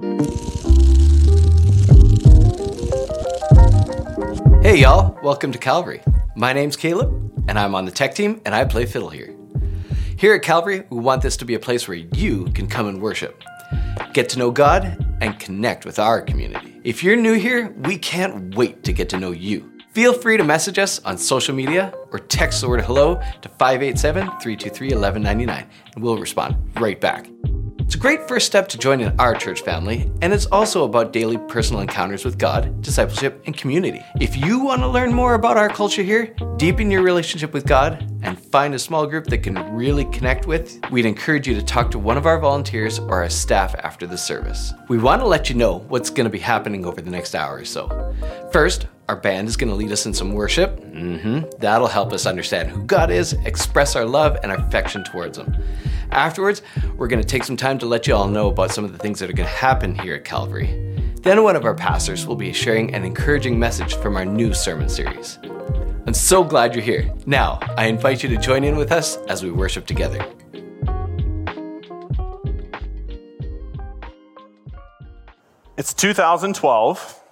Hey, y'all, welcome to Calvary. My name's Caleb, and I'm on the tech team, and I play fiddle here. Here at Calvary, we want this to be a place where you can come and worship, get to know God, and connect with our community. If you're new here, we can't wait to get to know you. Feel free to message us on social media or text the word hello to 587 323 1199, and we'll respond right back. It's a great first step to joining our church family, and it's also about daily personal encounters with God, discipleship, and community. If you want to learn more about our culture here, deepen your relationship with God, and find a small group that can really connect with, we'd encourage you to talk to one of our volunteers or our staff after the service. We want to let you know what's going to be happening over the next hour or so. First, our band is going to lead us in some worship. Mm-hmm. That'll help us understand who God is, express our love and our affection towards Him. Afterwards, we're going to take some time to let you all know about some of the things that are going to happen here at Calvary. Then, one of our pastors will be sharing an encouraging message from our new sermon series. I'm so glad you're here. Now, I invite you to join in with us as we worship together. It's 2012,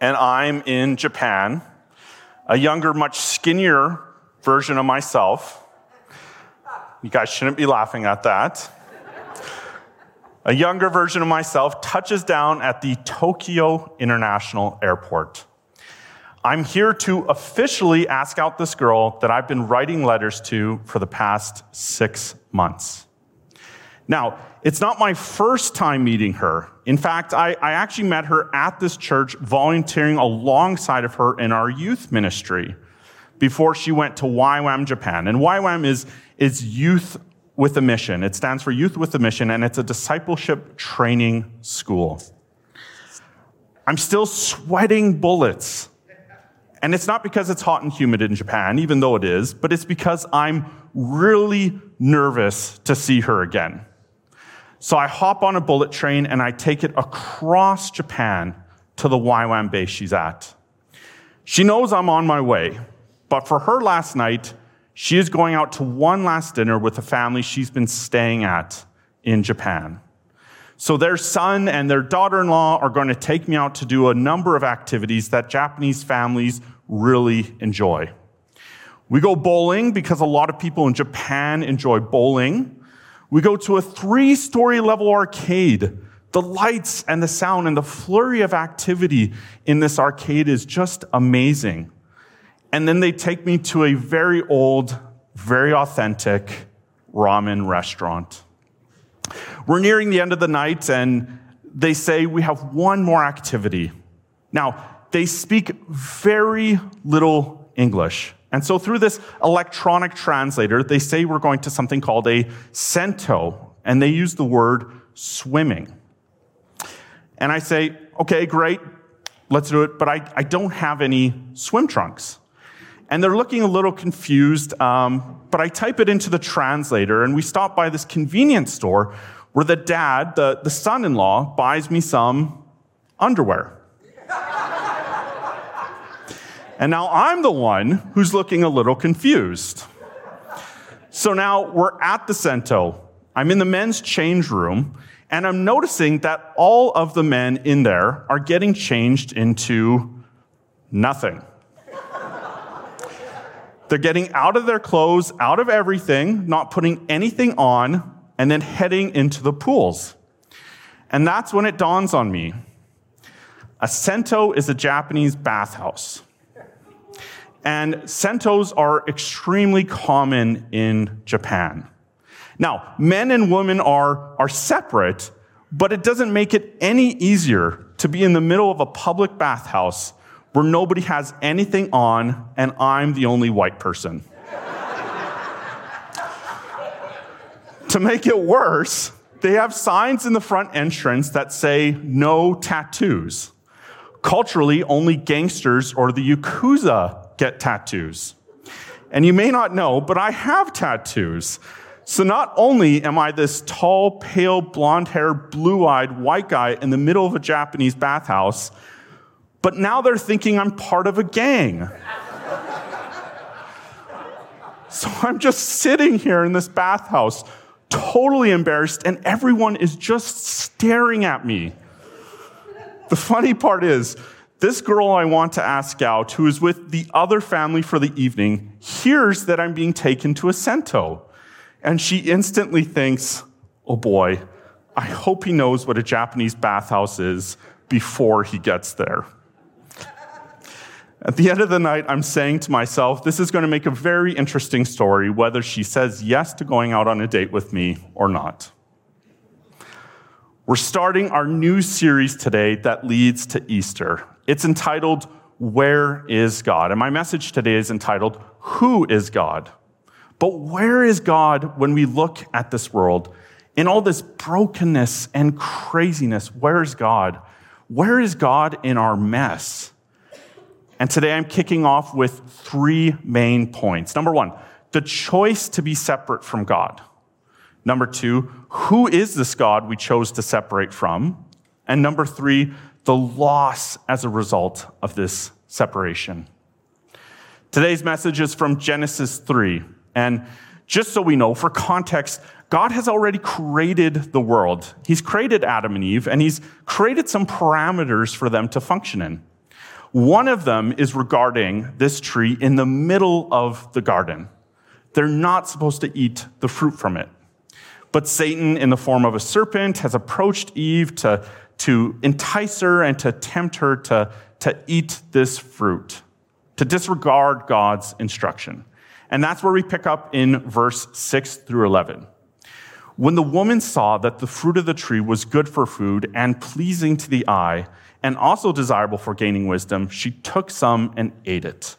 and I'm in Japan, a younger, much skinnier version of myself. You guys shouldn't be laughing at that. A younger version of myself touches down at the Tokyo International Airport. I'm here to officially ask out this girl that I've been writing letters to for the past six months. Now, it's not my first time meeting her. In fact, I, I, actually met her at this church volunteering alongside of her in our youth ministry before she went to YWAM Japan. And YWAM is, is Youth with a Mission. It stands for Youth with a Mission, and it's a discipleship training school. I'm still sweating bullets. And it's not because it's hot and humid in Japan, even though it is, but it's because I'm really nervous to see her again. So I hop on a bullet train and I take it across Japan to the YWAM base she's at. She knows I'm on my way, but for her last night, she is going out to one last dinner with a family she's been staying at in Japan. So their son and their daughter in law are going to take me out to do a number of activities that Japanese families really enjoy. We go bowling because a lot of people in Japan enjoy bowling. We go to a three story level arcade. The lights and the sound and the flurry of activity in this arcade is just amazing. And then they take me to a very old, very authentic ramen restaurant. We're nearing the end of the night, and they say we have one more activity. Now, they speak very little English. And so through this electronic translator, they say we're going to something called a sento, and they use the word swimming. And I say, okay, great, let's do it, but I, I don't have any swim trunks. And they're looking a little confused, um, but I type it into the translator, and we stop by this convenience store where the dad, the, the son in law, buys me some underwear. And now I'm the one who's looking a little confused. So now we're at the Sento. I'm in the men's change room, and I'm noticing that all of the men in there are getting changed into nothing. They're getting out of their clothes, out of everything, not putting anything on, and then heading into the pools. And that's when it dawns on me. A Sento is a Japanese bathhouse. And sentos are extremely common in Japan. Now, men and women are, are separate, but it doesn't make it any easier to be in the middle of a public bathhouse where nobody has anything on and I'm the only white person. to make it worse, they have signs in the front entrance that say no tattoos. Culturally, only gangsters or the Yakuza get tattoos. And you may not know, but I have tattoos. So not only am I this tall, pale, blonde haired, blue eyed white guy in the middle of a Japanese bathhouse, but now they're thinking I'm part of a gang. so I'm just sitting here in this bathhouse, totally embarrassed, and everyone is just staring at me The funny part is, this girl I want to ask out, who is with the other family for the evening, hears that I'm being taken to a Sento. And she instantly thinks, oh boy, I hope he knows what a Japanese bathhouse is before he gets there. At the end of the night, I'm saying to myself, this is going to make a very interesting story, whether she says yes to going out on a date with me or not. We're starting our new series today that leads to Easter. It's entitled, Where is God? And my message today is entitled, Who is God? But where is God when we look at this world? In all this brokenness and craziness, where is God? Where is God in our mess? And today I'm kicking off with three main points. Number one, the choice to be separate from God. Number two, who is this God we chose to separate from? And number three, the loss as a result of this separation. Today's message is from Genesis 3. And just so we know, for context, God has already created the world. He's created Adam and Eve, and He's created some parameters for them to function in. One of them is regarding this tree in the middle of the garden. They're not supposed to eat the fruit from it. But Satan, in the form of a serpent, has approached Eve to, to entice her and to tempt her to, to eat this fruit, to disregard God's instruction. And that's where we pick up in verse 6 through 11. When the woman saw that the fruit of the tree was good for food and pleasing to the eye, and also desirable for gaining wisdom, she took some and ate it.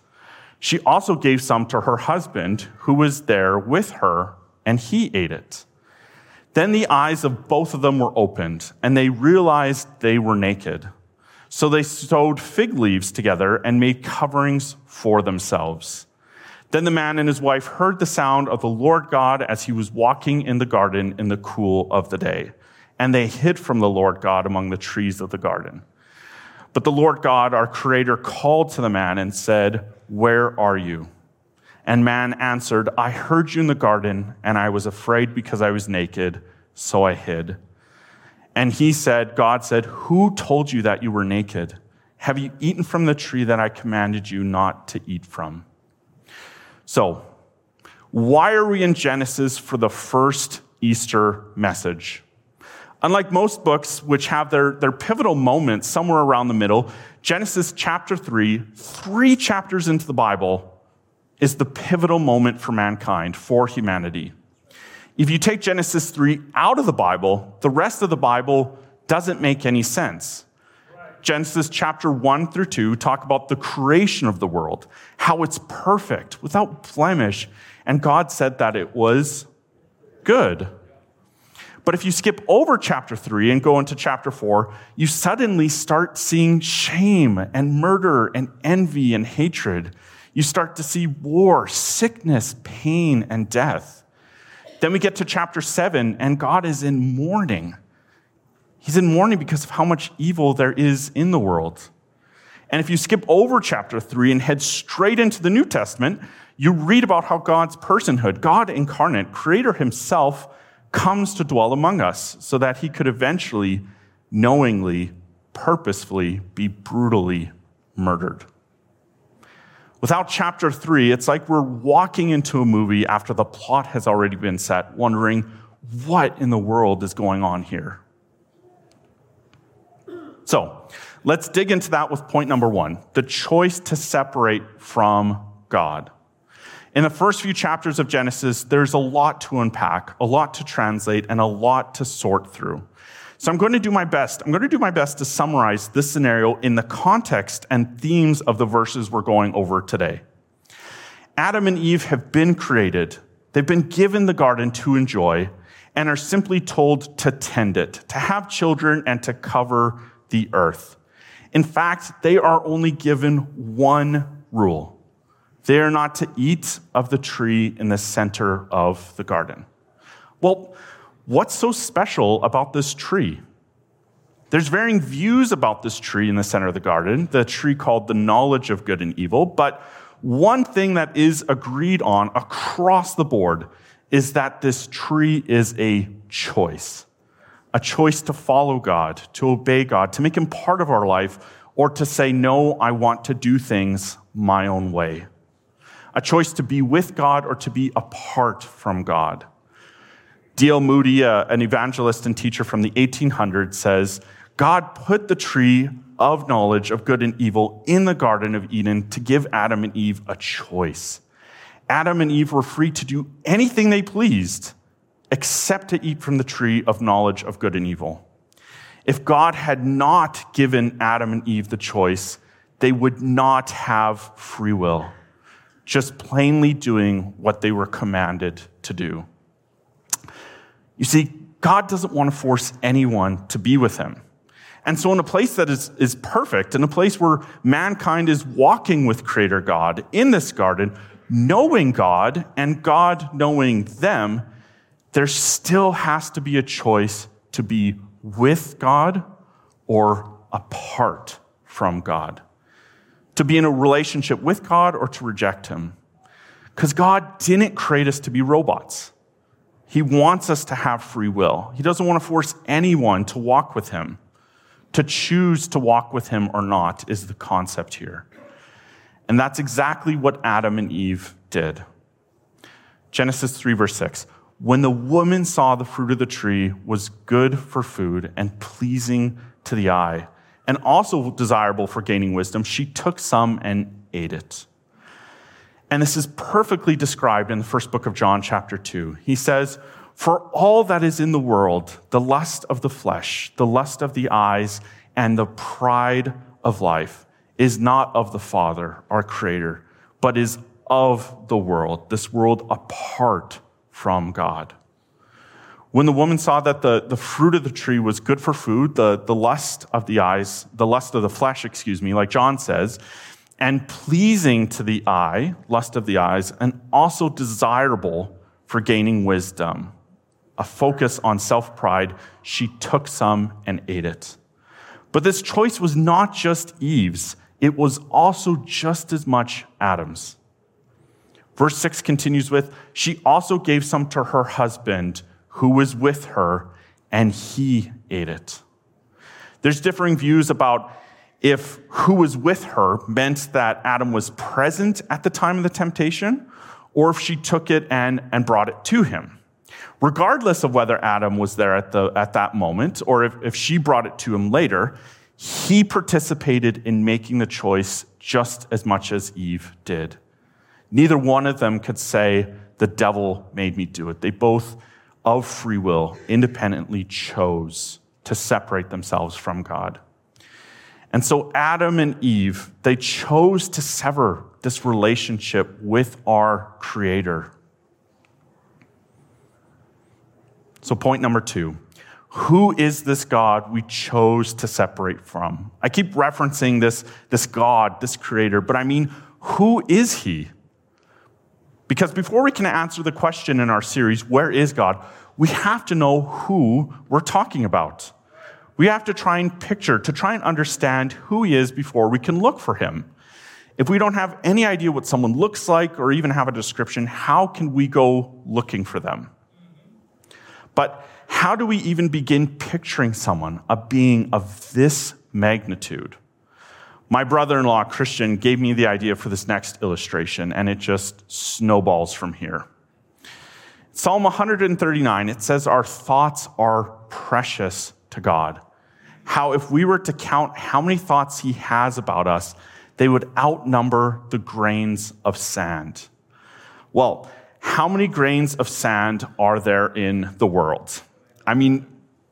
She also gave some to her husband, who was there with her, and he ate it. Then the eyes of both of them were opened, and they realized they were naked. So they sewed fig leaves together and made coverings for themselves. Then the man and his wife heard the sound of the Lord God as he was walking in the garden in the cool of the day. And they hid from the Lord God among the trees of the garden. But the Lord God, our Creator, called to the man and said, Where are you? And man answered, I heard you in the garden, and I was afraid because I was naked, so I hid. And he said, God said, Who told you that you were naked? Have you eaten from the tree that I commanded you not to eat from? So, why are we in Genesis for the first Easter message? Unlike most books, which have their, their pivotal moments somewhere around the middle, Genesis chapter 3, three chapters into the Bible, is the pivotal moment for mankind, for humanity. If you take Genesis 3 out of the Bible, the rest of the Bible doesn't make any sense. Genesis chapter 1 through 2 talk about the creation of the world, how it's perfect, without blemish, and God said that it was good. But if you skip over chapter 3 and go into chapter 4, you suddenly start seeing shame and murder and envy and hatred you start to see war, sickness, pain, and death. Then we get to chapter seven, and God is in mourning. He's in mourning because of how much evil there is in the world. And if you skip over chapter three and head straight into the New Testament, you read about how God's personhood, God incarnate, Creator Himself, comes to dwell among us so that He could eventually, knowingly, purposefully be brutally murdered. Without chapter three, it's like we're walking into a movie after the plot has already been set, wondering what in the world is going on here. So let's dig into that with point number one the choice to separate from God. In the first few chapters of Genesis, there's a lot to unpack, a lot to translate, and a lot to sort through. So I'm going to do my best. I'm going to do my best to summarize this scenario in the context and themes of the verses we're going over today. Adam and Eve have been created. They've been given the garden to enjoy and are simply told to tend it, to have children and to cover the earth. In fact, they are only given one rule. They are not to eat of the tree in the center of the garden. Well, what's so special about this tree? There's varying views about this tree in the center of the garden, the tree called the knowledge of good and evil. But one thing that is agreed on across the board is that this tree is a choice. a choice to follow God, to obey God, to make Him part of our life, or to say, No, I want to do things my own way. A choice to be with God or to be apart from God. D.L. Moody, uh, an evangelist and teacher from the 1800s, says, God put the tree of knowledge of good and evil in the Garden of Eden to give Adam and Eve a choice. Adam and Eve were free to do anything they pleased except to eat from the tree of knowledge of good and evil. If God had not given Adam and Eve the choice, they would not have free will, just plainly doing what they were commanded to do. You see, God doesn't want to force anyone to be with him. And so, in a place that is, is perfect, in a place where mankind is walking with Creator God in this garden, knowing God and God knowing them, there still has to be a choice to be with God or apart from God, to be in a relationship with God or to reject Him. Because God didn't create us to be robots. He wants us to have free will. He doesn't want to force anyone to walk with Him. To choose to walk with Him or not is the concept here. And that's exactly what Adam and Eve did. Genesis 3, verse 6. When the woman saw the fruit of the tree was good for food and pleasing to the eye, and also desirable for gaining wisdom, she took some and ate it. And this is perfectly described in the first book of John, chapter 2. He says, For all that is in the world, the lust of the flesh, the lust of the eyes, and the pride of life, is not of the Father, our Creator, but is of the world, this world apart from God. When the woman saw that the, the fruit of the tree was good for food, the, the lust of the eyes, the lust of the flesh, excuse me, like John says, and pleasing to the eye, lust of the eyes, and also desirable for gaining wisdom, a focus on self pride, she took some and ate it. But this choice was not just Eve's, it was also just as much Adam's. Verse 6 continues with She also gave some to her husband who was with her, and he ate it. There's differing views about if who was with her meant that Adam was present at the time of the temptation, or if she took it and, and brought it to him. Regardless of whether Adam was there at, the, at that moment, or if, if she brought it to him later, he participated in making the choice just as much as Eve did. Neither one of them could say, The devil made me do it. They both, of free will, independently chose to separate themselves from God. And so Adam and Eve, they chose to sever this relationship with our Creator. So, point number two who is this God we chose to separate from? I keep referencing this, this God, this Creator, but I mean, who is He? Because before we can answer the question in our series, where is God, we have to know who we're talking about. We have to try and picture, to try and understand who he is before we can look for him. If we don't have any idea what someone looks like or even have a description, how can we go looking for them? But how do we even begin picturing someone, a being of this magnitude? My brother in law, Christian, gave me the idea for this next illustration, and it just snowballs from here. Psalm 139, it says, Our thoughts are precious to God. How, if we were to count how many thoughts He has about us, they would outnumber the grains of sand. Well, how many grains of sand are there in the world? I mean,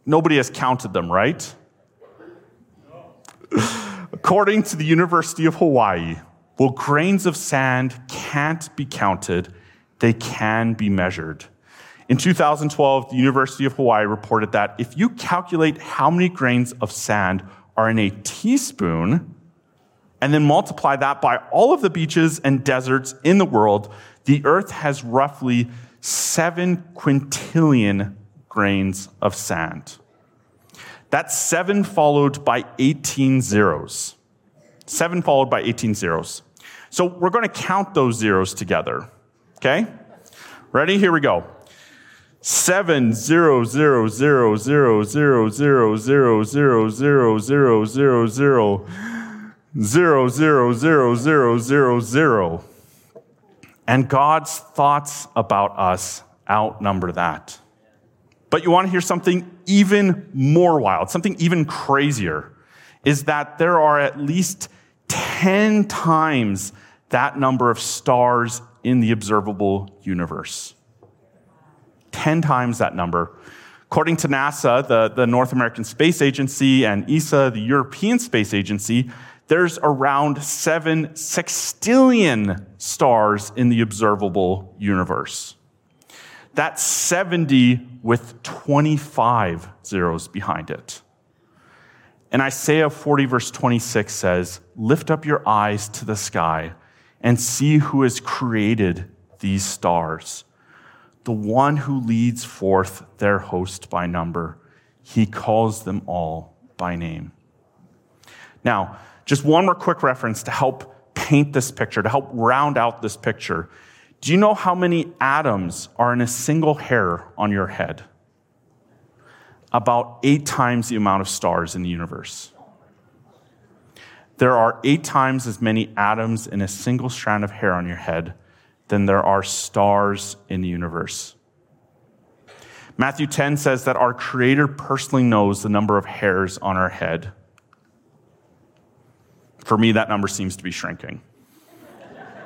nobody has counted them, right? According to the University of Hawaii, well, grains of sand can't be counted, they can be measured. In 2012, the University of Hawaii reported that if you calculate how many grains of sand are in a teaspoon, and then multiply that by all of the beaches and deserts in the world, the earth has roughly seven quintillion grains of sand. That's seven followed by 18 zeros. Seven followed by 18 zeros. So we're going to count those zeros together. Okay? Ready? Here we go. Seven zero zero zero zero zero zero zero zero zero zero zero zero zero zero zero zero zero zero. And God's thoughts about us outnumber that. But you want to hear something even more wild, something even crazier, is that there are at least 10 times that number of stars in the observable universe. 10 times that number. According to NASA, the, the North American Space Agency, and ESA, the European Space Agency, there's around seven sextillion stars in the observable universe. That's 70 with 25 zeros behind it. And Isaiah 40, verse 26 says, Lift up your eyes to the sky and see who has created these stars. The one who leads forth their host by number, he calls them all by name. Now, just one more quick reference to help paint this picture, to help round out this picture. Do you know how many atoms are in a single hair on your head? About eight times the amount of stars in the universe. There are eight times as many atoms in a single strand of hair on your head than there are stars in the universe. Matthew 10 says that our Creator personally knows the number of hairs on our head. For me, that number seems to be shrinking.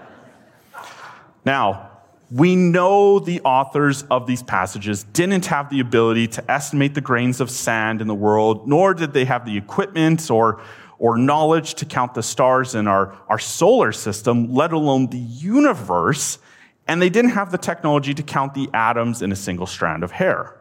now, we know the authors of these passages didn't have the ability to estimate the grains of sand in the world, nor did they have the equipment or, or knowledge to count the stars in our, our solar system, let alone the universe. And they didn't have the technology to count the atoms in a single strand of hair.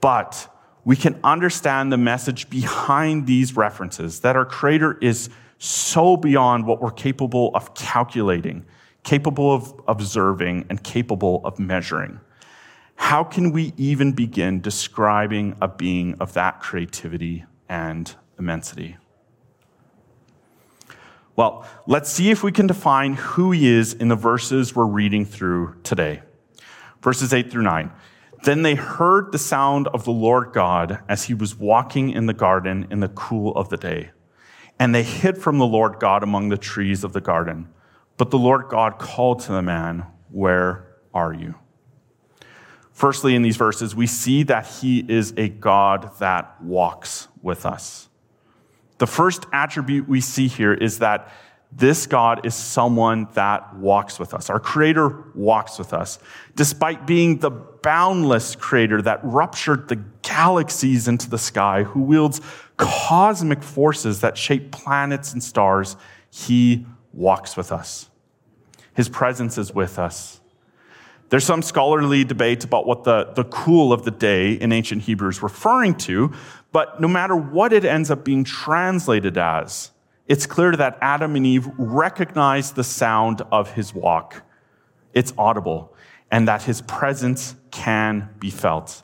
But we can understand the message behind these references that our Creator is so beyond what we're capable of calculating, capable of observing, and capable of measuring. How can we even begin describing a being of that creativity and immensity? Well, let's see if we can define who he is in the verses we're reading through today. Verses 8 through 9. Then they heard the sound of the Lord God as he was walking in the garden in the cool of the day and they hid from the Lord God among the trees of the garden. But the Lord God called to the man, Where are you? Firstly, in these verses, we see that he is a God that walks with us. The first attribute we see here is that this God is someone that walks with us. Our Creator walks with us. Despite being the boundless Creator that ruptured the galaxies into the sky, who wields cosmic forces that shape planets and stars, He walks with us. His presence is with us. There's some scholarly debate about what the, the cool of the day in ancient Hebrew is referring to, but no matter what it ends up being translated as, it's clear that Adam and Eve recognized the sound of his walk. It's audible, and that his presence can be felt.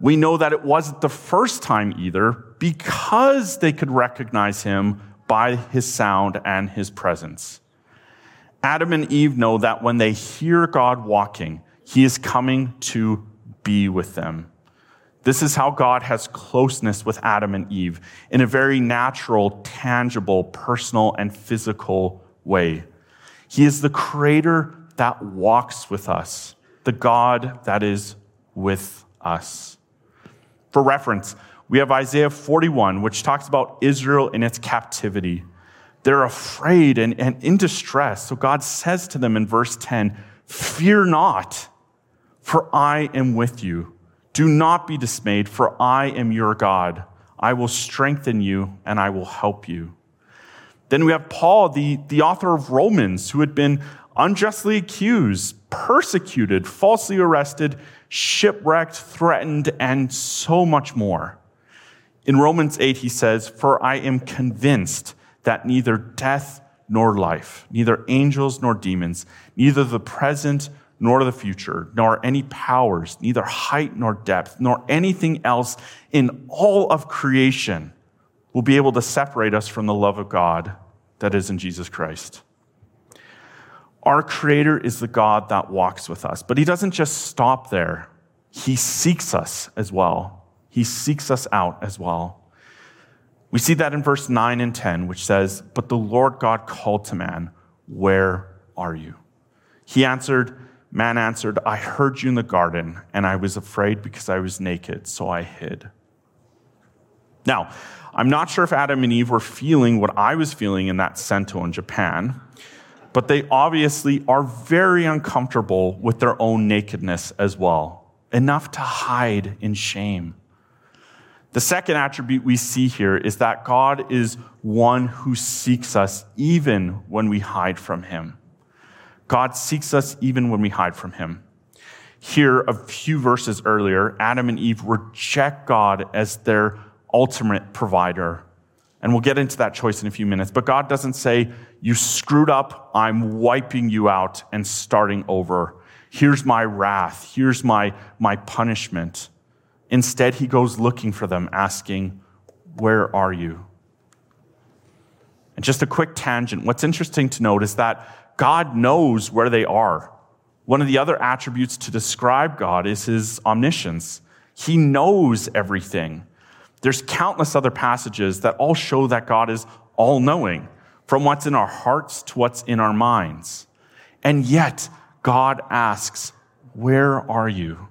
We know that it wasn't the first time either because they could recognize him by his sound and his presence. Adam and Eve know that when they hear God walking, he is coming to be with them. This is how God has closeness with Adam and Eve in a very natural, tangible, personal, and physical way. He is the creator that walks with us, the God that is with us. For reference, we have Isaiah 41, which talks about Israel in its captivity. They're afraid and, and in distress. So God says to them in verse 10 Fear not, for I am with you. Do not be dismayed, for I am your God. I will strengthen you and I will help you. Then we have Paul, the, the author of Romans, who had been unjustly accused, persecuted, falsely arrested, shipwrecked, threatened, and so much more. In Romans 8, he says, For I am convinced that neither death nor life, neither angels nor demons, neither the present nor the future, nor any powers, neither height nor depth, nor anything else in all of creation will be able to separate us from the love of God that is in Jesus Christ. Our Creator is the God that walks with us, but He doesn't just stop there. he seeks us as well. He seeks us out as well. We see that in verse 9 and 10, which says, But the Lord God called to man, Where are you? He answered, Man answered, I heard you in the garden, and I was afraid because I was naked, so I hid. Now, I'm not sure if Adam and Eve were feeling what I was feeling in that Sento in Japan, but they obviously are very uncomfortable with their own nakedness as well, enough to hide in shame. The second attribute we see here is that God is one who seeks us even when we hide from him. God seeks us even when we hide from him. Here, a few verses earlier, Adam and Eve reject God as their ultimate provider. And we'll get into that choice in a few minutes. But God doesn't say, You screwed up, I'm wiping you out and starting over. Here's my wrath, here's my, my punishment. Instead, he goes looking for them, asking, Where are you? And just a quick tangent what's interesting to note is that God knows where they are. One of the other attributes to describe God is his omniscience. He knows everything. There's countless other passages that all show that God is all knowing, from what's in our hearts to what's in our minds. And yet, God asks, Where are you?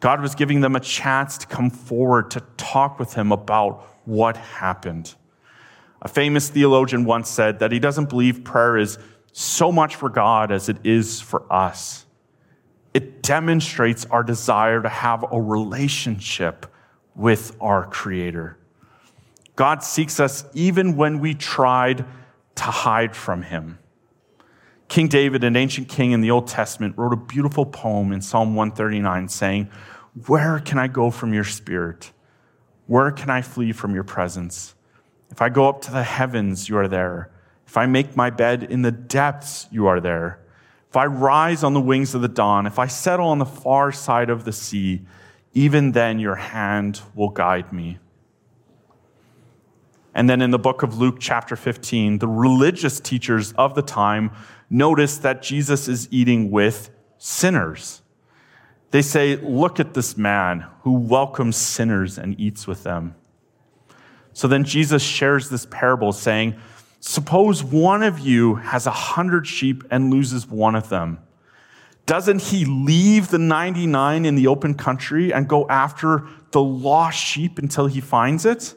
God was giving them a chance to come forward to talk with him about what happened. A famous theologian once said that he doesn't believe prayer is so much for God as it is for us. It demonstrates our desire to have a relationship with our Creator. God seeks us even when we tried to hide from Him. King David, an ancient king in the Old Testament, wrote a beautiful poem in Psalm 139 saying, Where can I go from your spirit? Where can I flee from your presence? If I go up to the heavens, you are there. If I make my bed in the depths, you are there. If I rise on the wings of the dawn, if I settle on the far side of the sea, even then your hand will guide me. And then in the book of Luke, chapter 15, the religious teachers of the time notice that Jesus is eating with sinners. They say, Look at this man who welcomes sinners and eats with them. So then Jesus shares this parable saying, Suppose one of you has a hundred sheep and loses one of them. Doesn't he leave the 99 in the open country and go after the lost sheep until he finds it?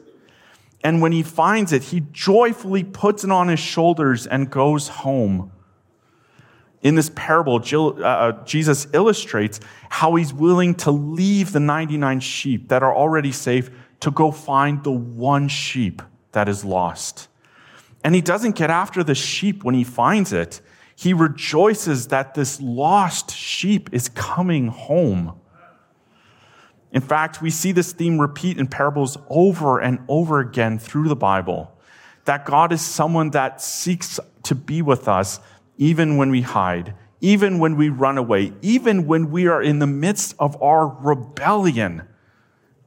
And when he finds it, he joyfully puts it on his shoulders and goes home. In this parable, uh, uh, Jesus illustrates how he's willing to leave the 99 sheep that are already safe to go find the one sheep that is lost. And he doesn't get after the sheep when he finds it. He rejoices that this lost sheep is coming home. In fact, we see this theme repeat in parables over and over again through the Bible that God is someone that seeks to be with us even when we hide, even when we run away, even when we are in the midst of our rebellion.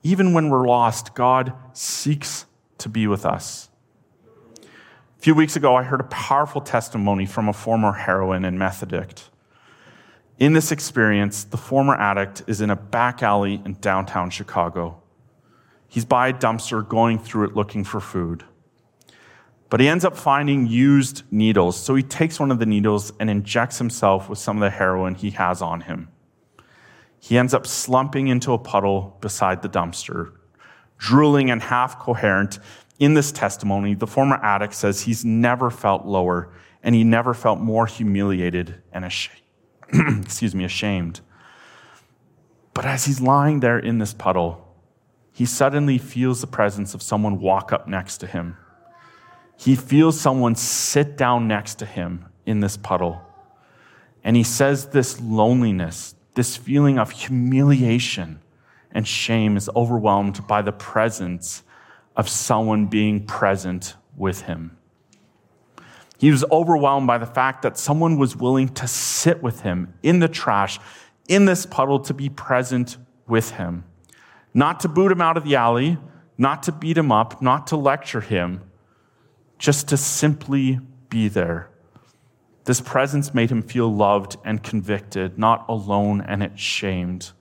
Even when we're lost, God seeks to be with us. A few weeks ago, I heard a powerful testimony from a former heroin and meth addict. In this experience, the former addict is in a back alley in downtown Chicago. He's by a dumpster going through it looking for food. But he ends up finding used needles, so he takes one of the needles and injects himself with some of the heroin he has on him. He ends up slumping into a puddle beside the dumpster, drooling and half coherent, in this testimony, the former addict says he's never felt lower and he never felt more humiliated and ashamed. excuse me, ashamed. But as he's lying there in this puddle, he suddenly feels the presence of someone walk up next to him. He feels someone sit down next to him in this puddle. And he says this loneliness, this feeling of humiliation and shame is overwhelmed by the presence of someone being present with him. He was overwhelmed by the fact that someone was willing to sit with him in the trash, in this puddle, to be present with him. Not to boot him out of the alley, not to beat him up, not to lecture him, just to simply be there. This presence made him feel loved and convicted, not alone and ashamed.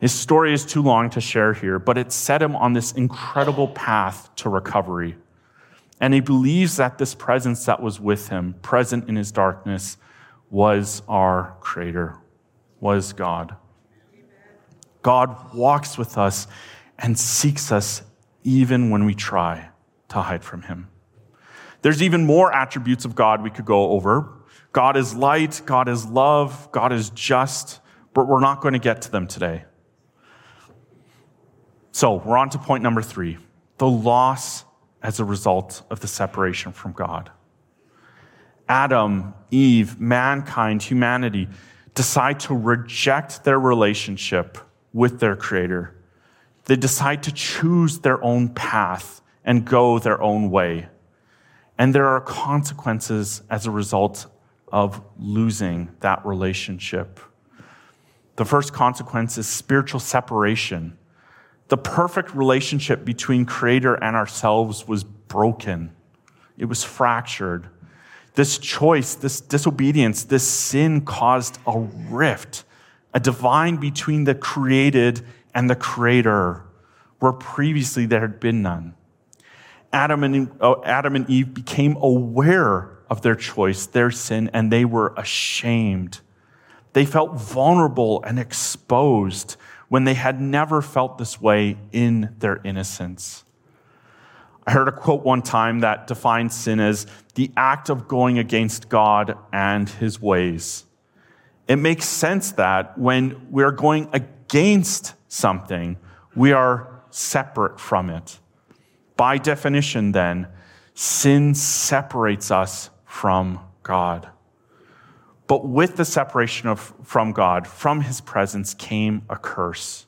His story is too long to share here, but it set him on this incredible path to recovery. And he believes that this presence that was with him, present in his darkness, was our Creator, was God. God walks with us and seeks us even when we try to hide from him. There's even more attributes of God we could go over. God is light, God is love, God is just, but we're not going to get to them today. So we're on to point number three the loss as a result of the separation from God. Adam, Eve, mankind, humanity decide to reject their relationship with their Creator. They decide to choose their own path and go their own way. And there are consequences as a result of losing that relationship. The first consequence is spiritual separation. The perfect relationship between Creator and ourselves was broken, it was fractured. This choice, this disobedience, this sin caused a rift, a divine between the created and the Creator, where previously there had been none. Adam and, oh, Adam and Eve became aware of their choice, their sin, and they were ashamed. They felt vulnerable and exposed when they had never felt this way in their innocence. I heard a quote one time that defined sin as the act of going against God and his ways. It makes sense that when we're going against something, we are separate from it. By definition, then, sin separates us from God. But with the separation of, from God, from his presence came a curse.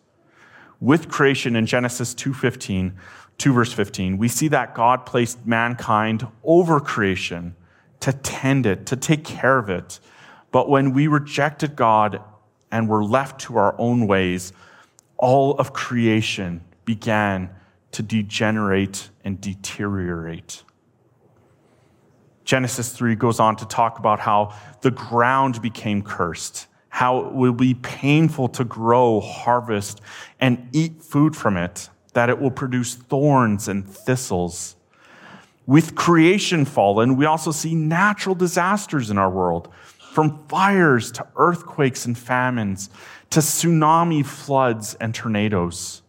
With creation in Genesis 2:15, 2 verse 15, we see that God placed mankind over creation to tend it, to take care of it. But when we rejected God and were left to our own ways, all of creation began to degenerate and deteriorate. Genesis 3 goes on to talk about how the ground became cursed, how it will be painful to grow, harvest, and eat food from it, that it will produce thorns and thistles. With creation fallen, we also see natural disasters in our world, from fires to earthquakes and famines to tsunami floods and tornadoes.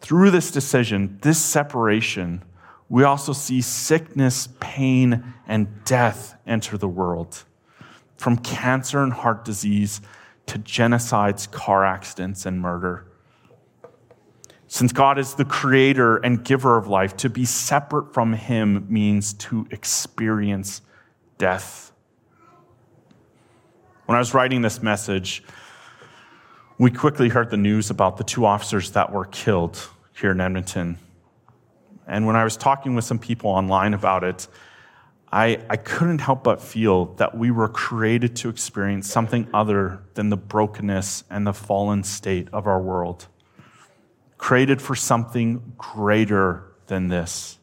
Through this decision, this separation, we also see sickness, pain, and death enter the world. From cancer and heart disease to genocides, car accidents, and murder. Since God is the creator and giver of life, to be separate from Him means to experience death. When I was writing this message, we quickly heard the news about the two officers that were killed here in Edmonton and when I was talking with some people online about it, I, I couldn't help but feel that we were created to experience something other than the brokenness and the fallen state of our world. Created for something greater than this.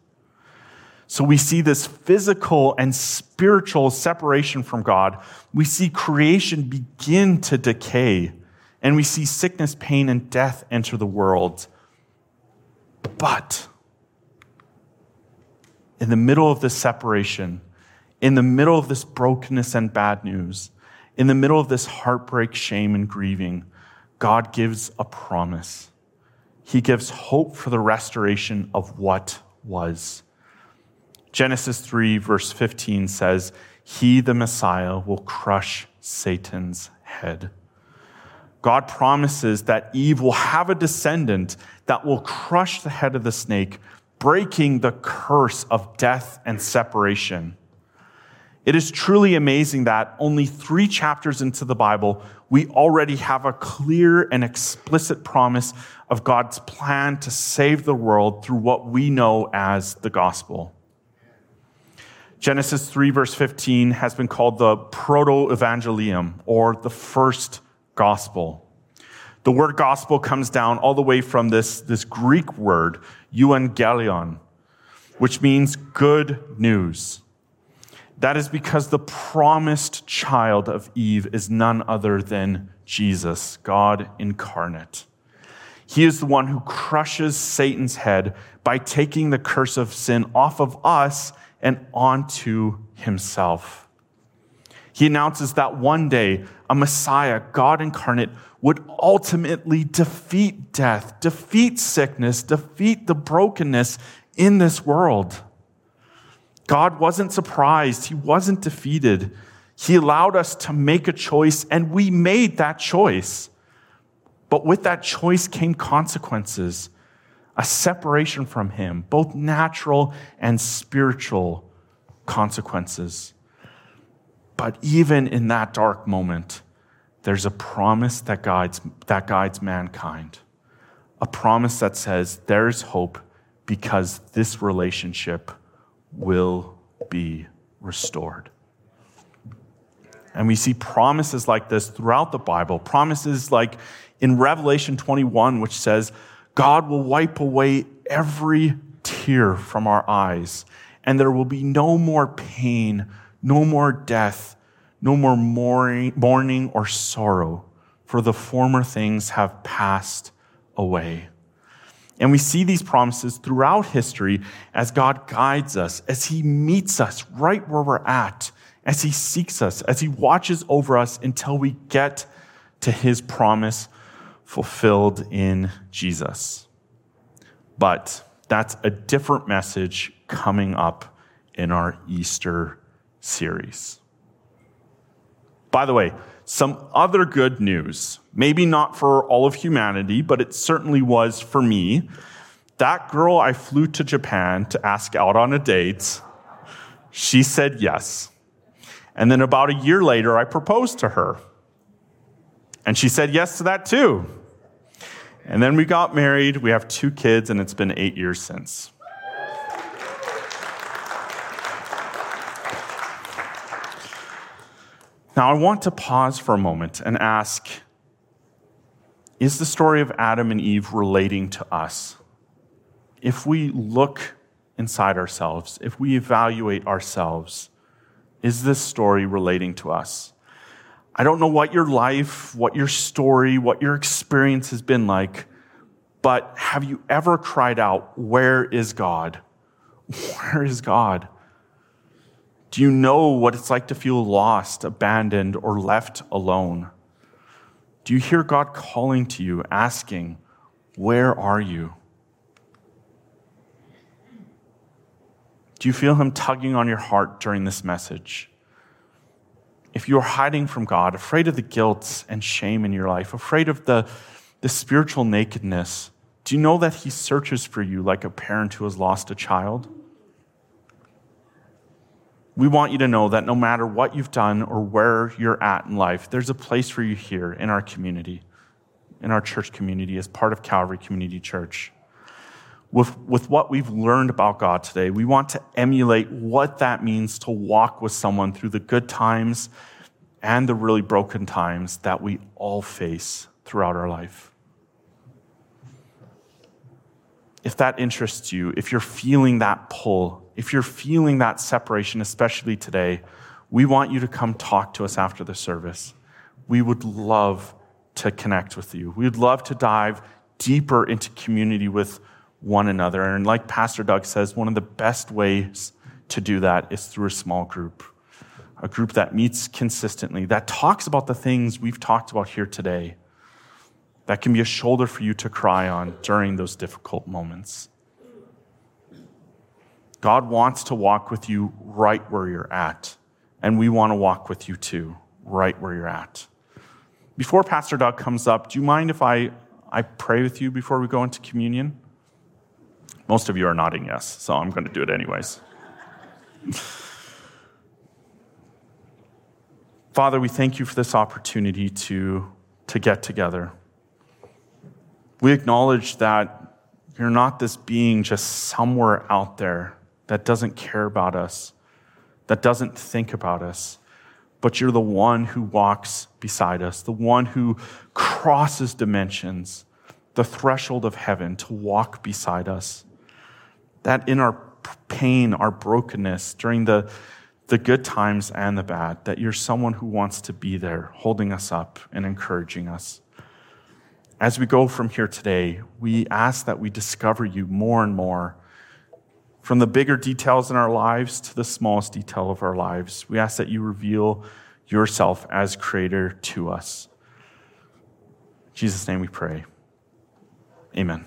So we see this physical and spiritual separation from God. We see creation begin to decay, and we see sickness, pain, and death enter the world. But in the middle of this separation, in the middle of this brokenness and bad news, in the middle of this heartbreak, shame, and grieving, God gives a promise. He gives hope for the restoration of what was. Genesis 3, verse 15 says, He, the Messiah, will crush Satan's head. God promises that Eve will have a descendant that will crush the head of the snake breaking the curse of death and separation. It is truly amazing that only three chapters into the Bible, we already have a clear and explicit promise of God's plan to save the world through what we know as the gospel. Genesis 3, verse 15, has been called the proto evangelium, or the first gospel. The word gospel comes down all the way from this, this Greek word, euangelion, which means good news. That is because the promised child of Eve is none other than Jesus, God incarnate. He is the one who crushes Satan's head by taking the curse of sin off of us and onto himself. He announces that one day a Messiah, God incarnate, would ultimately defeat death, defeat sickness, defeat the brokenness in this world. God wasn't surprised, He wasn't defeated. He allowed us to make a choice, and we made that choice. But with that choice came consequences, a separation from Him, both natural and spiritual consequences. But even in that dark moment, there's a promise that guides, that guides mankind. A promise that says there's hope because this relationship will be restored. And we see promises like this throughout the Bible. Promises like in Revelation 21, which says, God will wipe away every tear from our eyes, and there will be no more pain, no more death, no more mourning, or sorrow, for the former things have passed away. And we see these promises throughout history as God guides us, as He meets us right where we're at as he seeks us, as he watches over us until we get to his promise fulfilled in Jesus. But that's a different message coming up in our Easter series. By the way, some other good news, maybe not for all of humanity, but it certainly was for me. That girl I flew to Japan to ask out on a date, she said yes. And then about a year later, I proposed to her. And she said yes to that too. And then we got married. We have two kids, and it's been eight years since. Now, I want to pause for a moment and ask Is the story of Adam and Eve relating to us? If we look inside ourselves, if we evaluate ourselves, is this story relating to us? I don't know what your life, what your story, what your experience has been like, but have you ever cried out, Where is God? Where is God? Do you know what it's like to feel lost, abandoned, or left alone? Do you hear God calling to you, asking, Where are you? Do you feel Him tugging on your heart during this message? If you are hiding from God, afraid of the guilt and shame in your life, afraid of the, the spiritual nakedness, do you know that He searches for you like a parent who has lost a child? We want you to know that no matter what you've done or where you're at in life, there's a place for you here in our community, in our church community, as part of Calvary Community Church with, with what we've learned about God today, we want to emulate what that means to walk with someone through the good times and the really broken times that we all face throughout our life. If that interests you, if you're feeling that pull, if you're feeling that separation, especially today, we want you to come talk to us after the service. We would love to connect with you. We would love to dive deeper into community with one another. And like Pastor Doug says, one of the best ways to do that is through a small group, a group that meets consistently, that talks about the things we've talked about here today, that can be a shoulder for you to cry on during those difficult moments. God wants to walk with you right where you're at, and we want to walk with you too, right where you're at. Before Pastor Doug comes up, do you mind if I, I pray with you before we go into communion? Most of you are nodding yes, so I'm going to do it anyways. Father, we thank you for this opportunity to, to get together. We acknowledge that you're not this being just somewhere out there that doesn't care about us, that doesn't think about us, but you're the one who walks beside us, the one who crosses dimensions, the threshold of heaven to walk beside us that in our pain, our brokenness, during the, the good times and the bad, that you're someone who wants to be there, holding us up and encouraging us. as we go from here today, we ask that we discover you more and more. From the bigger details in our lives to the smallest detail of our lives, we ask that you reveal yourself as creator to us. In Jesus' name we pray. Amen.